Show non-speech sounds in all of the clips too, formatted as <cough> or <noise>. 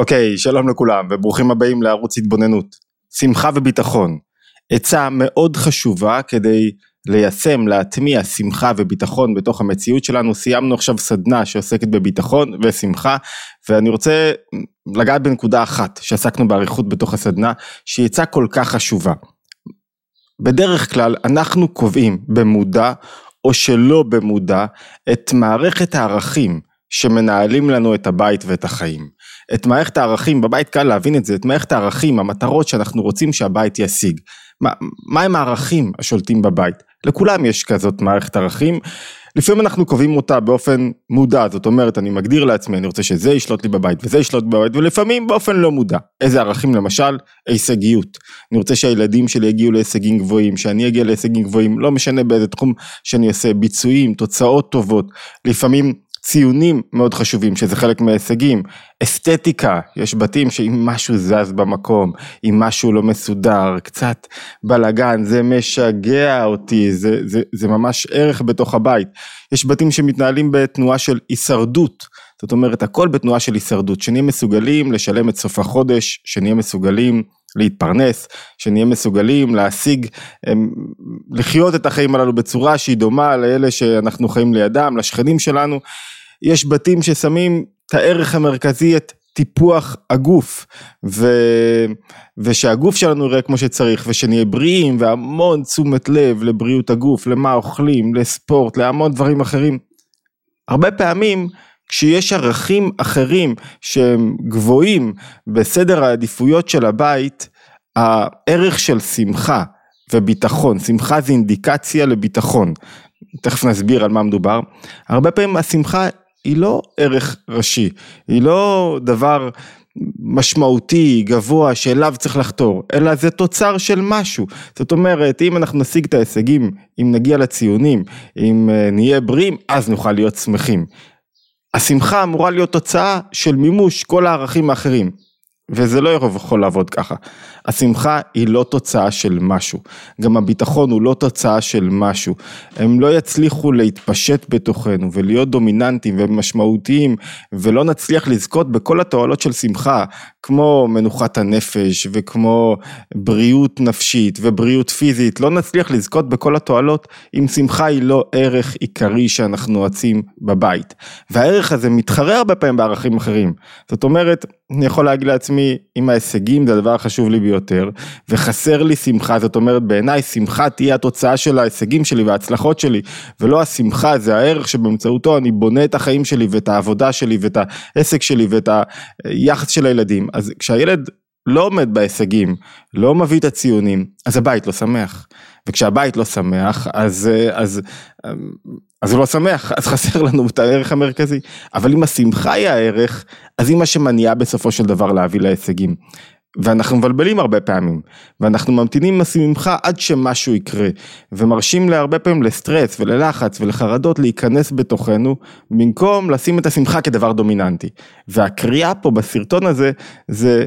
אוקיי, שלום לכולם וברוכים הבאים לערוץ התבוננות. שמחה וביטחון. עצה מאוד חשובה כדי ליישם, להטמיע שמחה וביטחון בתוך המציאות שלנו. סיימנו עכשיו סדנה שעוסקת בביטחון ושמחה, ואני רוצה לגעת בנקודה אחת שעסקנו באריכות בתוך הסדנה, שהיא עצה כל כך חשובה. בדרך כלל אנחנו קובעים במודע או שלא במודע את מערכת הערכים שמנהלים לנו את הבית ואת החיים. את מערכת הערכים, בבית קל להבין את זה, את מערכת הערכים, המטרות שאנחנו רוצים שהבית ישיג. מה, מה הם הערכים השולטים בבית? לכולם יש כזאת מערכת ערכים, לפעמים אנחנו קובעים אותה באופן מודע, זאת אומרת אני מגדיר לעצמי, אני רוצה שזה ישלוט לי בבית וזה ישלוט בבית, ולפעמים באופן לא מודע. איזה ערכים למשל? הישגיות. אני רוצה שהילדים שלי יגיעו להישגים גבוהים, שאני אגיע להישגים גבוהים, לא משנה באיזה תחום שאני אעשה, ביצועים, תוצאות טובות, לפעמים ציונים מאוד חשובים שזה חלק מההישגים, אסתטיקה, יש בתים שאם משהו זז במקום, אם משהו לא מסודר, קצת בלאגן, זה משגע אותי, זה, זה, זה ממש ערך בתוך הבית. יש בתים שמתנהלים בתנועה של הישרדות, זאת אומרת הכל בתנועה של הישרדות, שנהיה מסוגלים לשלם את סוף החודש, שנהיה מסוגלים להתפרנס, שנהיה מסוגלים להשיג, לחיות את החיים הללו בצורה שהיא דומה לאלה שאנחנו חיים לידם, לשכנים שלנו. יש בתים ששמים את הערך המרכזי, את טיפוח הגוף, ו... ושהגוף שלנו יראה כמו שצריך, ושנהיה בריאים, והמון תשומת לב לבריאות הגוף, למה אוכלים, לספורט, להמון דברים אחרים. הרבה פעמים כשיש ערכים אחרים שהם גבוהים בסדר העדיפויות של הבית, הערך של שמחה וביטחון, שמחה זה אינדיקציה לביטחון, תכף נסביר על מה מדובר, הרבה פעמים השמחה היא לא ערך ראשי, היא לא דבר משמעותי, גבוה, שאליו צריך לחתור, אלא זה תוצר של משהו. זאת אומרת, אם אנחנו נשיג את ההישגים, אם נגיע לציונים, אם אה, נהיה בריאים, אז נוכל להיות שמחים. השמחה אמורה להיות תוצאה של מימוש כל הערכים האחרים. וזה לא יכול לעבוד ככה. השמחה היא לא תוצאה של משהו, גם הביטחון הוא לא תוצאה של משהו. הם לא יצליחו להתפשט בתוכנו ולהיות דומיננטיים ומשמעותיים ולא נצליח לזכות בכל התועלות של שמחה, כמו מנוחת הנפש וכמו בריאות נפשית ובריאות פיזית, לא נצליח לזכות בכל התועלות אם שמחה היא לא ערך עיקרי שאנחנו נועצים בבית. והערך הזה מתחרה הרבה פעמים בערכים אחרים. זאת אומרת, אני יכול להגיד לעצמי, אם ההישגים זה הדבר החשוב לי ביותר, וחסר לי שמחה, זאת אומרת בעיניי שמחה תהיה התוצאה של ההישגים שלי וההצלחות שלי, ולא השמחה זה הערך שבאמצעותו אני בונה את החיים שלי ואת העבודה שלי ואת העסק שלי ואת היחס של הילדים. אז כשהילד לא עומד בהישגים, לא מביא את הציונים, אז הבית לא שמח. וכשהבית לא שמח, אז, אז, אז הוא לא שמח, אז חסר לנו את הערך המרכזי. אבל אם השמחה היא הערך, אז היא מה שמניעה בסופו של דבר להביא להישגים. ואנחנו מבלבלים הרבה פעמים, ואנחנו ממתינים השמחה עד שמשהו יקרה, ומרשים להרבה פעמים לסטרס וללחץ ולחרדות להיכנס בתוכנו, במקום לשים את השמחה כדבר דומיננטי. והקריאה פה בסרטון הזה, זה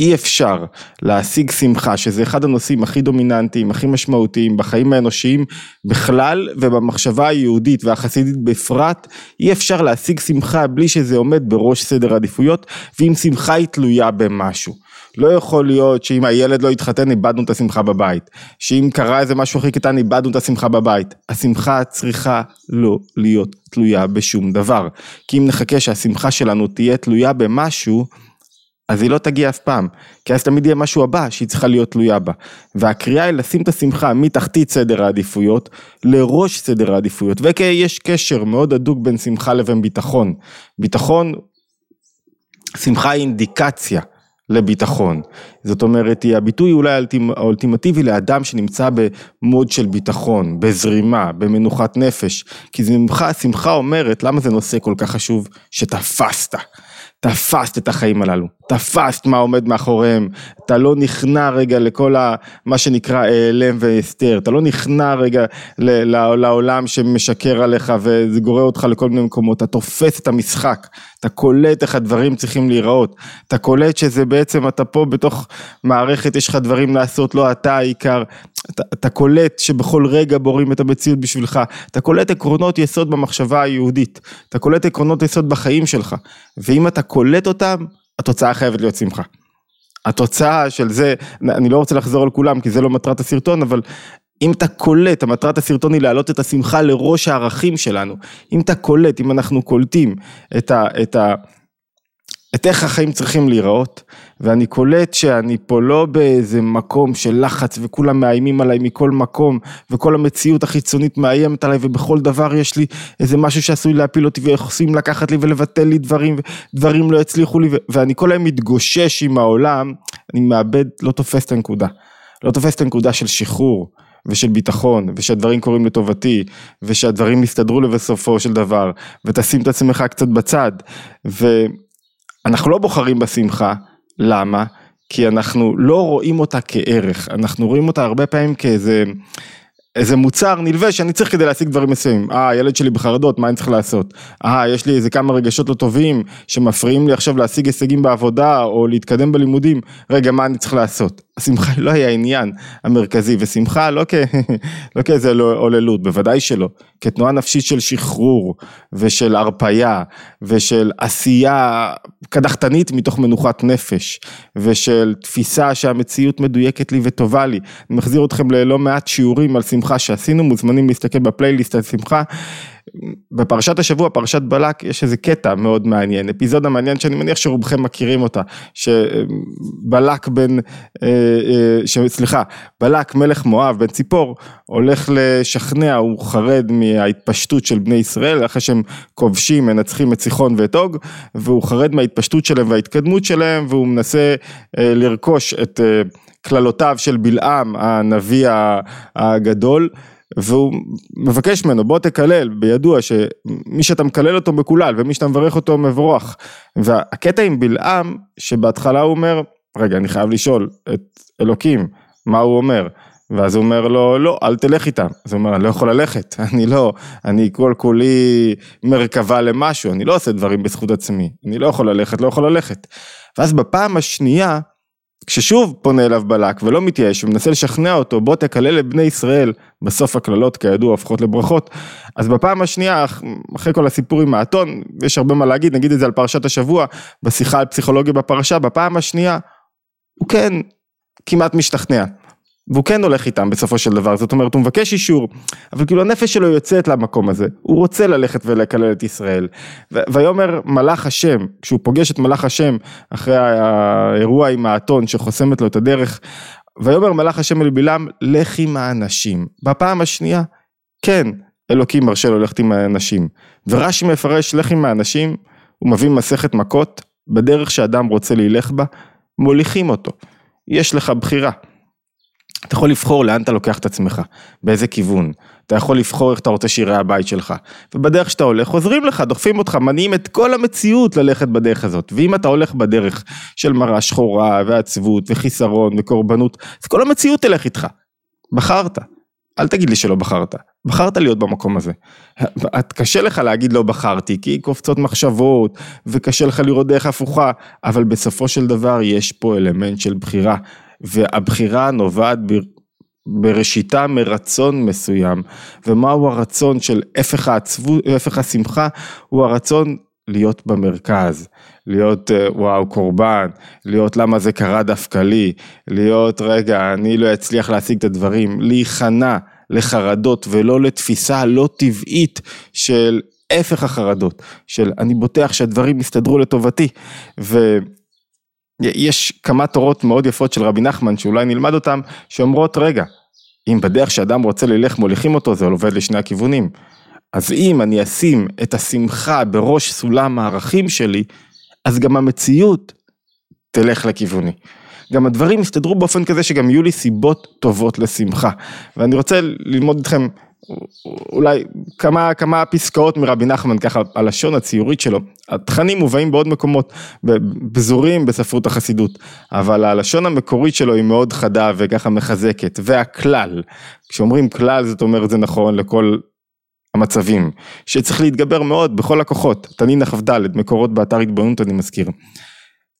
אי אפשר להשיג שמחה, שזה אחד הנושאים הכי דומיננטיים, הכי משמעותיים בחיים האנושיים בכלל, ובמחשבה היהודית והחסידית בפרט, אי אפשר להשיג שמחה בלי שזה עומד בראש סדר העדיפויות, ואם שמחה היא תלויה במשהו. לא יכול להיות שאם הילד לא יתחתן איבדנו את השמחה בבית, שאם קרה איזה משהו הכי קטן איבדנו את השמחה בבית. השמחה צריכה לא להיות תלויה בשום דבר. כי אם נחכה שהשמחה שלנו תהיה תלויה במשהו, אז היא לא תגיע אף פעם, כי אז תמיד יהיה משהו הבא שהיא צריכה להיות תלויה בה. והקריאה היא לשים את השמחה מתחתית סדר העדיפויות לראש סדר העדיפויות, ויש קשר מאוד הדוק בין שמחה לבין ביטחון. ביטחון, שמחה היא אינדיקציה לביטחון. זאת אומרת, היא הביטוי אולי האולטימטיבי לאדם שנמצא במוד של ביטחון, בזרימה, במנוחת נפש. כי שמחה, שמחה אומרת, למה זה נושא כל כך חשוב? שתפסת. תפסת את החיים הללו, תפסת מה עומד מאחוריהם, אתה לא נכנע רגע לכל ה, מה שנקרא העלם והסתר, אתה לא נכנע רגע ל, לעולם שמשקר עליך וזה גורר אותך לכל מיני מקומות, אתה תופס את המשחק, אתה קולט איך הדברים צריכים להיראות, אתה קולט שזה בעצם אתה פה בתוך מערכת, יש לך דברים לעשות, לא אתה העיקר, אתה, אתה קולט שבכל רגע בורים את המציאות בשבילך, אתה קולט עקרונות יסוד במחשבה היהודית, אתה קולט עקרונות יסוד בחיים שלך, ואם אתה קולט אותם, התוצאה חייבת להיות שמחה. התוצאה של זה, אני לא רוצה לחזור על כולם כי זה לא מטרת הסרטון, אבל אם אתה קולט, המטרת הסרטון היא להעלות את השמחה לראש הערכים שלנו. אם אתה קולט, אם אנחנו קולטים את ה... את ה את איך החיים צריכים להיראות, ואני קולט שאני פה לא באיזה מקום של לחץ וכולם מאיימים עליי מכל מקום, וכל המציאות החיצונית מאיימת עליי ובכל דבר יש לי איזה משהו שעשוי להפיל אותי ויחוסים לקחת לי ולבטל לי דברים, ודברים לא יצליחו לי, ואני כל היום מתגושש עם העולם, אני מאבד, לא תופס את הנקודה. לא תופס את הנקודה של שחרור. ושל ביטחון, ושהדברים קורים לטובתי, ושהדברים יסתדרו לבסופו של דבר, ותשים את עצמך קצת בצד, ואנחנו לא בוחרים בשמחה, למה? כי אנחנו לא רואים אותה כערך, אנחנו רואים אותה הרבה פעמים כאיזה איזה מוצר נלווה שאני צריך כדי להשיג דברים מסוימים. אה, הילד שלי בחרדות, מה אני צריך לעשות? אה, יש לי איזה כמה רגשות לא טובים שמפריעים לי עכשיו להשיג הישגים בעבודה או להתקדם בלימודים. רגע, מה אני צריך לעשות? השמחה לא היה העניין המרכזי, ושמחה לא, כ... <laughs> לא כאיזה עוללות, בוודאי שלא. כתנועה נפשית של שחרור ושל הרפייה ושל עשייה קדחתנית מתוך מנוחת נפש ושל תפיסה שהמציאות מדויקת לי וטובה לי. אני מחזיר אתכם ללא מעט שיעורים על שמחה שעשינו, מוזמנים להסתכל בפלייליסט על שמחה. בפרשת השבוע, פרשת בלק, יש איזה קטע מאוד מעניין, אפיזודה מעניין שאני מניח שרובכם מכירים אותה, שבלק בן, אה, אה, ש, סליחה, בלק מלך מואב בן ציפור, הולך לשכנע, הוא חרד מההתפשטות של בני ישראל, אחרי שהם כובשים, מנצחים את סיחון ואת אוג, והוא חרד מההתפשטות שלהם וההתקדמות שלהם, והוא מנסה אה, לרכוש את קללותיו של בלעם, הנביא הגדול. והוא מבקש ממנו בוא תקלל בידוע שמי שאתה מקלל אותו מקולל ומי שאתה מברך אותו מבורך. והקטע עם בלעם שבהתחלה הוא אומר רגע אני חייב לשאול את אלוקים מה הוא אומר? ואז הוא אומר לו לא אל תלך איתם. אז הוא אומר אני לא יכול ללכת <laughs> אני לא אני כל כולי מרכבה למשהו אני לא עושה דברים בזכות עצמי אני לא יכול ללכת לא יכול ללכת. ואז בפעם השנייה כששוב פונה אליו בלק ולא מתייאש ומנסה לשכנע אותו בוא תקלל את בני ישראל, בסוף הקללות כידוע הופכות לברכות, אז בפעם השנייה אחרי כל הסיפור עם האתון, יש הרבה מה להגיד, נגיד את זה על פרשת השבוע, בשיחה על פסיכולוגיה בפרשה, בפעם השנייה הוא כן כמעט משתכנע. והוא כן הולך איתם בסופו של דבר, זאת אומרת הוא מבקש אישור, אבל כאילו הנפש שלו יוצאת למקום הזה, הוא רוצה ללכת ולקלל את ישראל. ויאמר מלאך השם, כשהוא פוגש את מלאך השם אחרי האירוע עם האתון שחוסמת לו את הדרך, ויאמר מלאך השם אל בלעם, לך עם האנשים. בפעם השנייה, כן, אלוקים מרשה לו ללכת עם האנשים. ורש"י מפרש לך עם האנשים, הוא מביא מסכת מכות, בדרך שאדם רוצה ללך בה, מוליכים אותו. יש לך בחירה. אתה יכול לבחור לאן אתה לוקח את עצמך, באיזה כיוון. אתה יכול לבחור איך אתה רוצה שיראה הבית שלך. ובדרך שאתה הולך, עוזרים לך, דוחפים אותך, מניעים את כל המציאות ללכת בדרך הזאת. ואם אתה הולך בדרך של מראה שחורה, ועצבות, וחיסרון, וקורבנות, אז כל המציאות תלך איתך. בחרת. אל תגיד לי שלא בחרת, בחרת להיות במקום הזה. קשה לך להגיד לא בחרתי, כי קופצות מחשבות, וקשה לך לראות דרך הפוכה, אבל בסופו של דבר יש פה אלמנט של בחירה. והבחירה נובעת בראשיתה מרצון מסוים, ומהו הרצון של הפך העצבות, הפך השמחה, הוא הרצון להיות במרכז, להיות אה, וואו קורבן, להיות למה זה קרה דווקא לי, להיות רגע אני לא אצליח להשיג את הדברים, להיכנע לחרדות ולא לתפיסה לא טבעית של הפך החרדות, של אני בוטח שהדברים יסתדרו לטובתי, ו... יש כמה תורות מאוד יפות של רבי נחמן שאולי נלמד אותם, שאומרות רגע, אם בדרך שאדם רוצה ללך מוליכים אותו זה עובד לשני הכיוונים. אז אם אני אשים את השמחה בראש סולם הערכים שלי, אז גם המציאות תלך לכיווני. גם הדברים יסתדרו באופן כזה שגם יהיו לי סיבות טובות לשמחה. ואני רוצה ללמוד איתכם אולי כמה, כמה פסקאות מרבי נחמן ככה הלשון הציורית שלו, התכנים מובאים בעוד מקומות, פזורים בספרות החסידות, אבל הלשון המקורית שלו היא מאוד חדה וככה מחזקת, והכלל, כשאומרים כלל זאת אומרת זה נכון לכל המצבים, שצריך להתגבר מאוד בכל הכוחות, תנין כ"ד, מקורות באתר התבוננות אני מזכיר.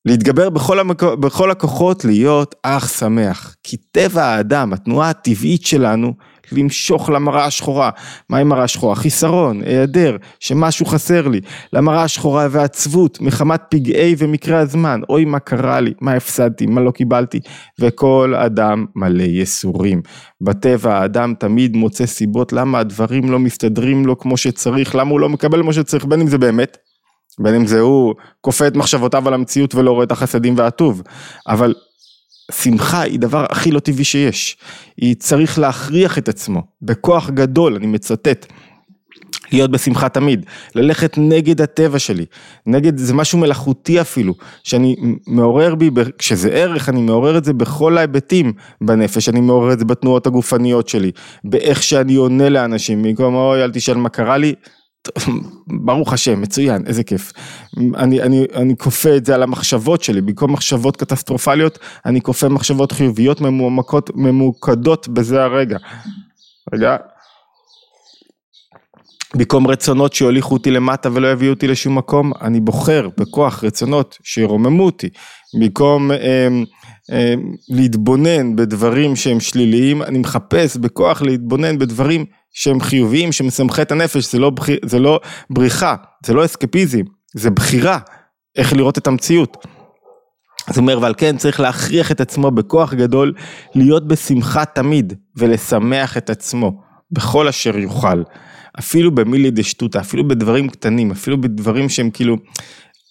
להתגבר בכל, המק... בכל הכוחות להיות אח שמח, כי טבע האדם, התנועה הטבעית שלנו, למשוך למראה השחורה. מהי מראה שחורה? חיסרון, היעדר, שמשהו חסר לי. למראה השחורה ועצבות, מחמת פגעי ומקרה הזמן. אוי מה קרה לי, מה הפסדתי, מה לא קיבלתי. וכל אדם מלא ייסורים. בטבע האדם תמיד מוצא סיבות למה הדברים לא מסתדרים לו כמו שצריך, למה הוא לא מקבל כמו שצריך, בין אם זה באמת. בין אם זה הוא כופה את מחשבותיו על המציאות ולא רואה את החסדים והטוב, אבל שמחה היא דבר הכי לא טבעי שיש, היא צריך להכריח את עצמו, בכוח גדול, אני מצטט, להיות בשמחה תמיד, ללכת נגד הטבע שלי, נגד, זה משהו מלאכותי אפילו, שאני מעורר בי, כשזה ערך, אני מעורר את זה בכל ההיבטים בנפש, אני מעורר את זה בתנועות הגופניות שלי, באיך שאני עונה לאנשים, במקום אוי אל תשאל מה קרה לי, ברוך השם, מצוין, איזה כיף. אני, אני, אני כופה את זה על המחשבות שלי, במקום מחשבות קטסטרופליות, אני כופה מחשבות חיוביות ממוקדות, ממוקדות בזה הרגע. רגע. במקום רצונות שיוליכו אותי למטה ולא יביאו אותי לשום מקום, אני בוחר בכוח רצונות שירוממו אותי. במקום אה, אה, להתבונן בדברים שהם שליליים, אני מחפש בכוח להתבונן בדברים שהם חיוביים, שמשמחי את הנפש, זה לא, בח... זה לא בריחה, זה לא אסקפיזם, זה בחירה, איך לראות את המציאות. זאת אומרת, ועל כן צריך להכריח את עצמו בכוח גדול להיות בשמחה תמיד ולשמח את עצמו בכל אשר יוכל. אפילו במילי דשטותא, אפילו בדברים קטנים, אפילו בדברים שהם כאילו,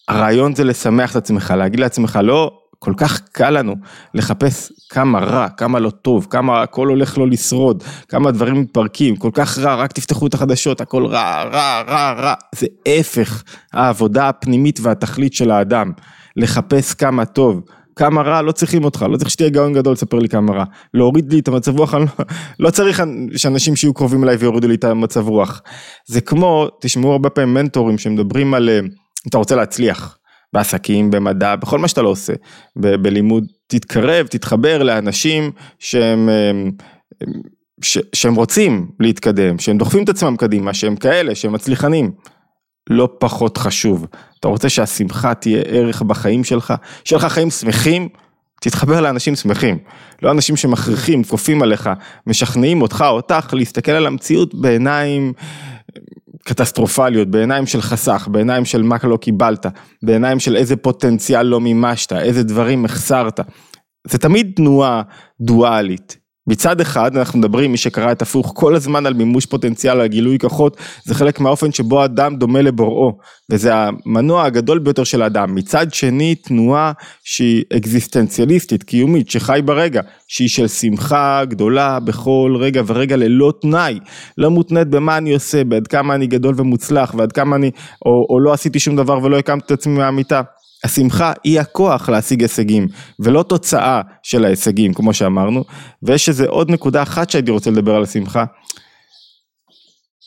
הרעיון זה לשמח את עצמך, להגיד לעצמך לא כל כך קל לנו לחפש כמה רע, כמה לא טוב, כמה הכל הולך לא לשרוד, כמה דברים מתפרקים, כל כך רע, רק תפתחו את החדשות, הכל רע, רע, רע, רע. זה הפך העבודה הפנימית והתכלית של האדם, לחפש כמה טוב. כמה רע, לא צריכים אותך, לא צריך שתהיה גאון גדול לספר לי כמה רע. להוריד לי את המצב רוח, לא, <laughs> לא צריך שאנשים שיהיו קרובים אליי ויורידו לי את המצב רוח. זה כמו, תשמעו הרבה פעמים מנטורים שמדברים על, אה, אתה רוצה להצליח. בעסקים, במדע, בכל מה שאתה לא עושה, בלימוד, תתקרב, תתחבר לאנשים שהם, ש- שהם רוצים להתקדם, שהם דוחפים את עצמם קדימה, שהם כאלה, שהם מצליחנים. לא פחות חשוב, אתה רוצה שהשמחה תהיה ערך בחיים שלך, שיהיה לך חיים שמחים, תתחבר לאנשים שמחים, לא אנשים שמכריחים, כופים עליך, משכנעים אותך, אותך, להסתכל על המציאות בעיניים קטסטרופליות, בעיניים של חסך, בעיניים של מה לא קיבלת, בעיניים של איזה פוטנציאל לא מימשת, איזה דברים החסרת. זה תמיד תנועה דואלית. מצד אחד אנחנו מדברים, מי שקרא את הפוך, כל הזמן על מימוש פוטנציאל, על גילוי כוחות, זה חלק מהאופן שבו אדם דומה לבוראו, וזה המנוע הגדול ביותר של האדם. מצד שני, תנועה שהיא אקזיסטנציאליסטית, קיומית, שחי ברגע, שהיא של שמחה גדולה בכל רגע ורגע ללא תנאי, לא מותנית במה אני עושה, בעד כמה אני גדול ומוצלח, ועד כמה אני, או, או לא עשיתי שום דבר ולא הקמתי את עצמי מהמיטה. השמחה היא הכוח להשיג הישגים, ולא תוצאה של ההישגים, כמו שאמרנו. ויש איזה עוד נקודה אחת שהייתי רוצה לדבר על השמחה.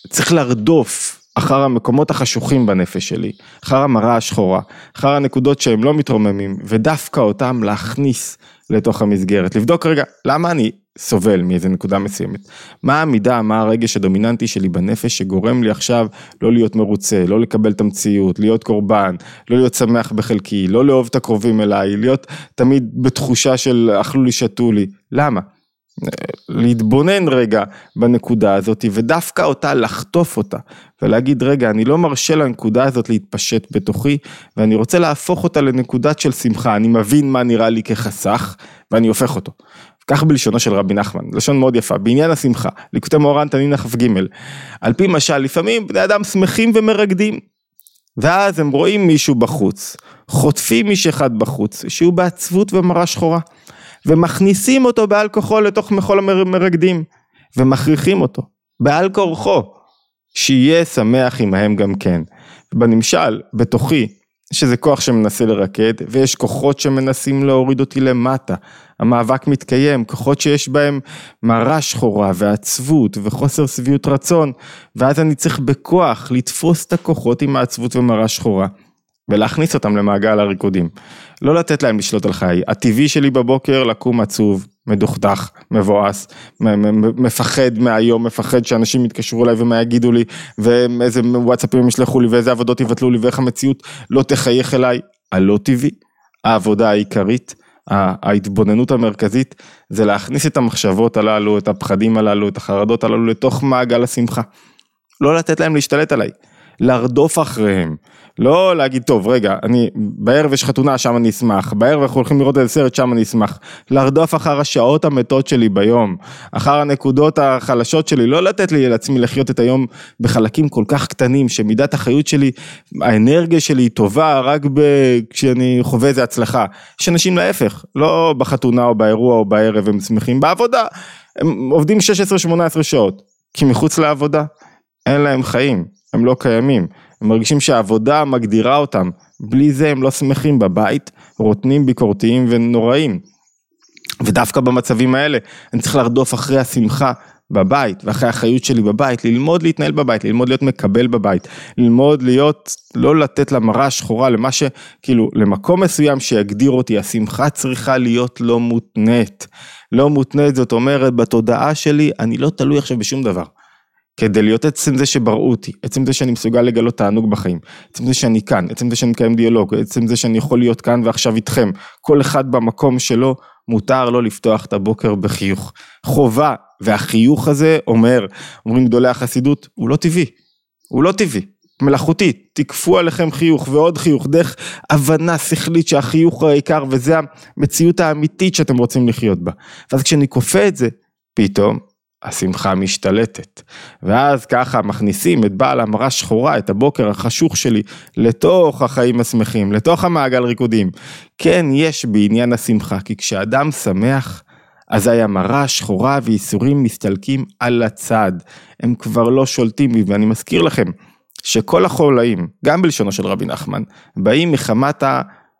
צריך לרדוף אחר המקומות החשוכים בנפש שלי, אחר המראה השחורה, אחר הנקודות שהם לא מתרוממים, ודווקא אותם להכניס לתוך המסגרת. לבדוק רגע, למה אני סובל מאיזה נקודה מסוימת? מה המידה, מה הרגש הדומיננטי שלי בנפש שגורם לי עכשיו לא להיות מרוצה, לא לקבל את המציאות, להיות קורבן, לא להיות שמח בחלקי, לא לאהוב את הקרובים אליי, להיות תמיד בתחושה של אכלו לי, שתו לי. למה? להתבונן רגע בנקודה הזאת ודווקא אותה לחטוף אותה ולהגיד רגע אני לא מרשה לנקודה הזאת להתפשט בתוכי ואני רוצה להפוך אותה לנקודת של שמחה אני מבין מה נראה לי כחסך ואני הופך אותו. כך בלשונו של רבי נחמן, לשון מאוד יפה, בעניין השמחה, ליקוטי מאורן תנין כ"ג, על פי משל לפעמים בני אדם שמחים ומרקדים, ואז הם רואים מישהו בחוץ, חוטפים איש אחד בחוץ, שהוא בעצבות ומרה שחורה. ומכניסים אותו בעל כוחו לתוך מחול המרקדים, ומכריחים אותו, בעל כורחו, שיהיה שמח עמהם גם כן. בנמשל, בתוכי, יש איזה כוח שמנסה לרקד, ויש כוחות שמנסים להוריד אותי למטה. המאבק מתקיים, כוחות שיש בהם מרה שחורה ועצבות וחוסר שביעות רצון, ואז אני צריך בכוח לתפוס את הכוחות עם העצבות ומרה שחורה. ולהכניס אותם למעגל הריקודים. לא לתת להם לשלוט על חיי. הטבעי שלי בבוקר לקום עצוב, מדוכדך, מבואס, מפחד מהיום, מפחד שאנשים יתקשרו אליי ומה יגידו לי, ואיזה וואטסאפים ישלחו לי, ואיזה עבודות יבטלו לי, ואיך המציאות לא תחייך אליי. הלא טבעי, העבודה העיקרית, ההתבוננות המרכזית זה להכניס את המחשבות הללו, את הפחדים הללו, את החרדות הללו לתוך מעגל השמחה. לא לתת להם להשתלט עליי, לרדוף אחריהם, לא להגיד טוב רגע אני בערב יש חתונה שם אני אשמח. בערב אנחנו הולכים לראות איזה סרט שם אני אשמח. לרדוף אחר השעות המתות שלי ביום אחר הנקודות החלשות שלי לא לתת לי לעצמי לחיות את היום בחלקים כל כך קטנים שמידת החיות שלי האנרגיה שלי היא טובה רק ב... כשאני חווה איזה הצלחה. יש אנשים להפך לא בחתונה או באירוע או בערב הם שמחים. בעבודה הם עובדים 16-18 שעות כי מחוץ לעבודה אין להם חיים הם לא קיימים הם מרגישים שהעבודה מגדירה אותם, בלי זה הם לא שמחים בבית, רוטנים, ביקורתיים ונוראים. ודווקא במצבים האלה אני צריך לרדוף אחרי השמחה בבית ואחרי החיות שלי בבית, ללמוד להתנהל בבית, ללמוד להיות מקבל בבית, ללמוד להיות, לא לתת למראה השחורה, למה שכאילו, למקום מסוים שיגדיר אותי, השמחה צריכה להיות לא מותנית. לא מותנית זאת אומרת בתודעה שלי אני לא תלוי עכשיו בשום דבר. כדי להיות עצם זה שבראו אותי, עצם זה שאני מסוגל לגלות תענוג בחיים, עצם זה שאני כאן, עצם זה שאני מקיים דיאלוג, עצם זה שאני יכול להיות כאן ועכשיו איתכם, כל אחד במקום שלו, מותר לו לפתוח את הבוקר בחיוך. חובה, והחיוך הזה אומר, אומרים גדולי החסידות, הוא לא טבעי, הוא לא טבעי, מלאכותי, תקפו עליכם חיוך ועוד חיוך, דרך הבנה שכלית שהחיוך הוא העיקר וזה המציאות האמיתית שאתם רוצים לחיות בה. ואז כשאני כופה את זה, פתאום השמחה משתלטת. ואז ככה מכניסים את בעל המראה שחורה, את הבוקר החשוך שלי, לתוך החיים השמחים, לתוך המעגל ריקודים. כן, יש בעניין השמחה, כי כשאדם שמח, אזי המראה שחורה וייסורים מסתלקים על הצד. הם כבר לא שולטים בי, ואני מזכיר לכם, שכל החולאים, גם בלשונו של רבי נחמן, באים מחמת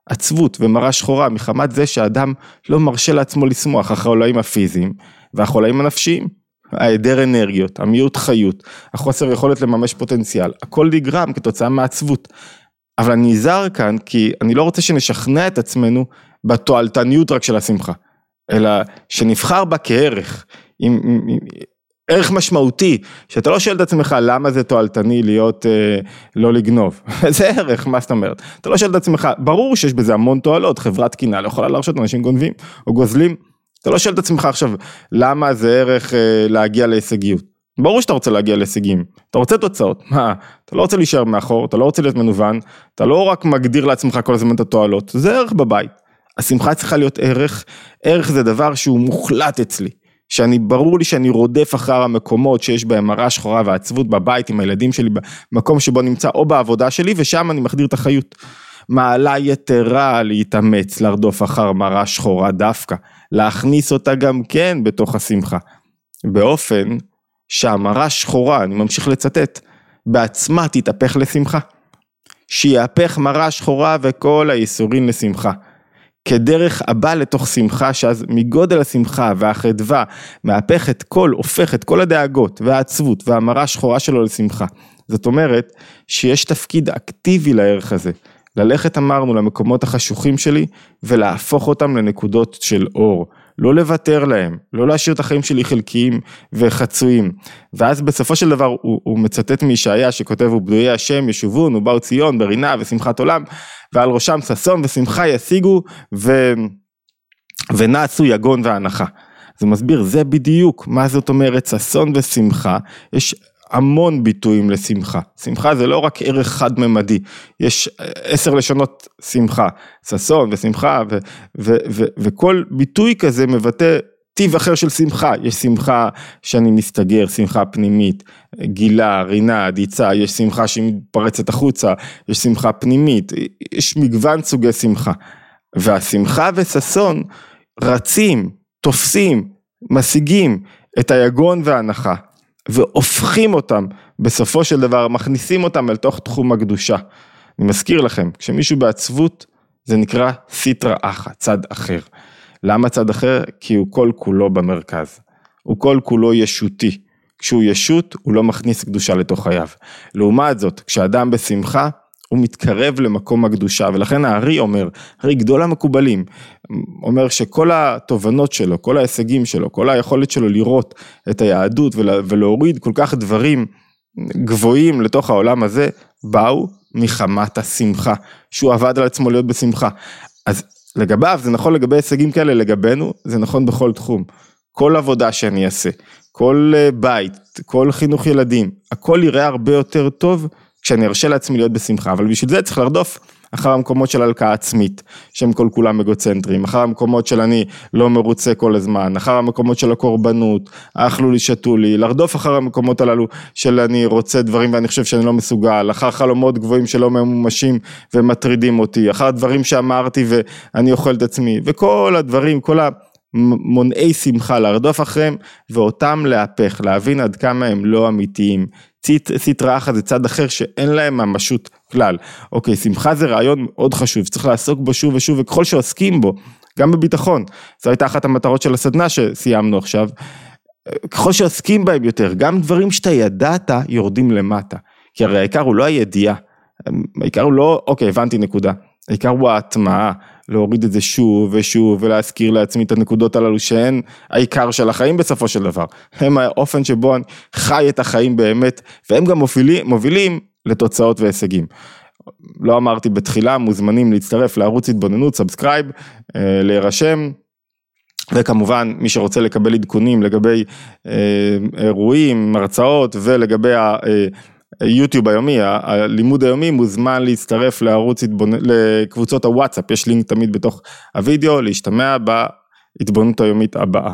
העצבות ומראה שחורה, מחמת זה שאדם לא מרשה לעצמו לשמוח, החולאים הפיזיים והחולאים הנפשיים. ההיעדר אנרגיות, המיעוט חיות, החוסר יכולת לממש פוטנציאל, הכל נגרם כתוצאה מעצבות. אבל אני נזהר כאן כי אני לא רוצה שנשכנע את עצמנו בתועלתניות רק של השמחה, אלא שנבחר בה כערך, עם, עם, עם ערך משמעותי, שאתה לא שואל את עצמך למה זה תועלתני להיות אה, לא לגנוב, <laughs> זה ערך, מה זאת אומרת? אתה לא שואל את עצמך, ברור שיש בזה המון תועלות, חברת תקינה לא יכולה להרשות אנשים גונבים או גוזלים. אתה לא שואל את עצמך עכשיו למה זה ערך אה, להגיע להישגיות. ברור שאתה רוצה להגיע להישגים, אתה רוצה תוצאות, מה, אתה לא רוצה להישאר מאחור, אתה לא רוצה להיות מנוון, אתה לא רק מגדיר לעצמך כל הזמן את התועלות, זה ערך בבית. השמחה צריכה להיות ערך, ערך זה דבר שהוא מוחלט אצלי, שאני, ברור לי שאני רודף אחר המקומות שיש בהם מראה שחורה ועצבות בבית עם הילדים שלי, במקום שבו נמצא או בעבודה שלי ושם אני מחדיר את החיות. מעלה יתרה להתאמץ, לרדוף אחר מראה שחורה דווקא, להכניס אותה גם כן בתוך השמחה. באופן שהמראה שחורה, אני ממשיך לצטט, בעצמה תתהפך לשמחה. שיהפך מראה שחורה וכל הייסורים לשמחה. כדרך הבא לתוך שמחה, שאז מגודל השמחה והחדווה מהפך את כל, הופך את כל הדאגות והעצבות והמראה השחורה שלו לשמחה. זאת אומרת שיש תפקיד אקטיבי לערך הזה. ללכת אמרנו למקומות החשוכים שלי ולהפוך אותם לנקודות של אור. לא לוותר להם, לא להשאיר את החיים שלי חלקיים וחצויים. ואז בסופו של דבר הוא, הוא מצטט מישעיה שכותב ובדויי השם ישובון ובאו ציון ברינה ושמחת עולם ועל ראשם ששון ושמחה ישיגו ו... ונעשו יגון והנחה. זה מסביר זה בדיוק מה זאת אומרת ששון ושמחה יש המון ביטויים לשמחה. שמחה זה לא רק ערך חד-ממדי, יש עשר לשונות שמחה, ששון ושמחה ו- ו- ו- וכל ביטוי כזה מבטא טיב אחר של שמחה, יש שמחה שאני מסתגר, שמחה פנימית, גילה, רינה, עדיצה, יש שמחה שהיא מתפרצת החוצה, יש שמחה פנימית, יש מגוון סוגי שמחה. והשמחה וששון רצים, תופסים, משיגים את היגון וההנחה. והופכים אותם, בסופו של דבר מכניסים אותם אל תוך תחום הקדושה. אני מזכיר לכם, כשמישהו בעצבות, זה נקרא סיטרא אחא, צד אחר. למה צד אחר? כי הוא כל כולו במרכז. הוא כל כולו ישותי. כשהוא ישות, הוא לא מכניס קדושה לתוך חייו. לעומת זאת, כשאדם בשמחה, הוא מתקרב למקום הקדושה, ולכן הארי אומר, הארי גדול המקובלים, אומר שכל התובנות שלו, כל ההישגים שלו, כל היכולת שלו לראות את היהדות ולהוריד כל כך דברים גבוהים לתוך העולם הזה, באו מחמת השמחה, שהוא עבד על עצמו להיות בשמחה. אז לגביו, זה נכון לגבי הישגים כאלה, לגבינו, זה נכון בכל תחום. כל עבודה שאני אעשה, כל אה, בית, כל חינוך ילדים, הכל יראה הרבה יותר טוב כשאני ארשה לעצמי להיות בשמחה, אבל בשביל זה צריך לרדוף אחר המקומות של הלקאה עצמית, שהם כל כולם אגוצנטריים, אחר המקומות של אני לא מרוצה כל הזמן, אחר המקומות של הקורבנות, אכלו לי, שתו לי, לרדוף אחר המקומות הללו של אני רוצה דברים ואני חושב שאני לא מסוגל, אחר חלומות גבוהים שלא ממומשים ומטרידים אותי, אחר דברים שאמרתי ואני אוכל את עצמי, וכל הדברים, כל ה... מונעי שמחה לרדוף אחריהם ואותם להפך, להבין עד כמה הם לא אמיתיים. סטרא אחא זה צד אחר שאין להם ממשות כלל. אוקיי, שמחה זה רעיון מאוד חשוב, צריך לעסוק בו שוב ושוב, וככל שעוסקים בו, גם בביטחון, זו הייתה אחת המטרות של הסדנה שסיימנו עכשיו, ככל שעוסקים בהם יותר, גם דברים שאתה ידעת יורדים למטה, כי הרי העיקר הוא לא הידיעה, העיקר הוא לא, אוקיי, הבנתי נקודה, העיקר הוא ההטמעה, להוריד את זה שוב ושוב ולהזכיר לעצמי את הנקודות הללו שהן העיקר של החיים בסופו של דבר, הם האופן שבו אני חי את החיים באמת והם גם מובילים, מובילים לתוצאות והישגים. לא אמרתי בתחילה, מוזמנים להצטרף לערוץ התבוננות, subscribe, אה, להירשם. וכמובן מי שרוצה לקבל עדכונים לגבי אה, אירועים, הרצאות ולגבי היוטיוב היומי, הלימוד היומי מוזמן להצטרף לערוץ, התבונ... לקבוצות הוואטסאפ, יש לינק תמיד בתוך הוידאו, להשתמע בהתבוננות היומית הבאה.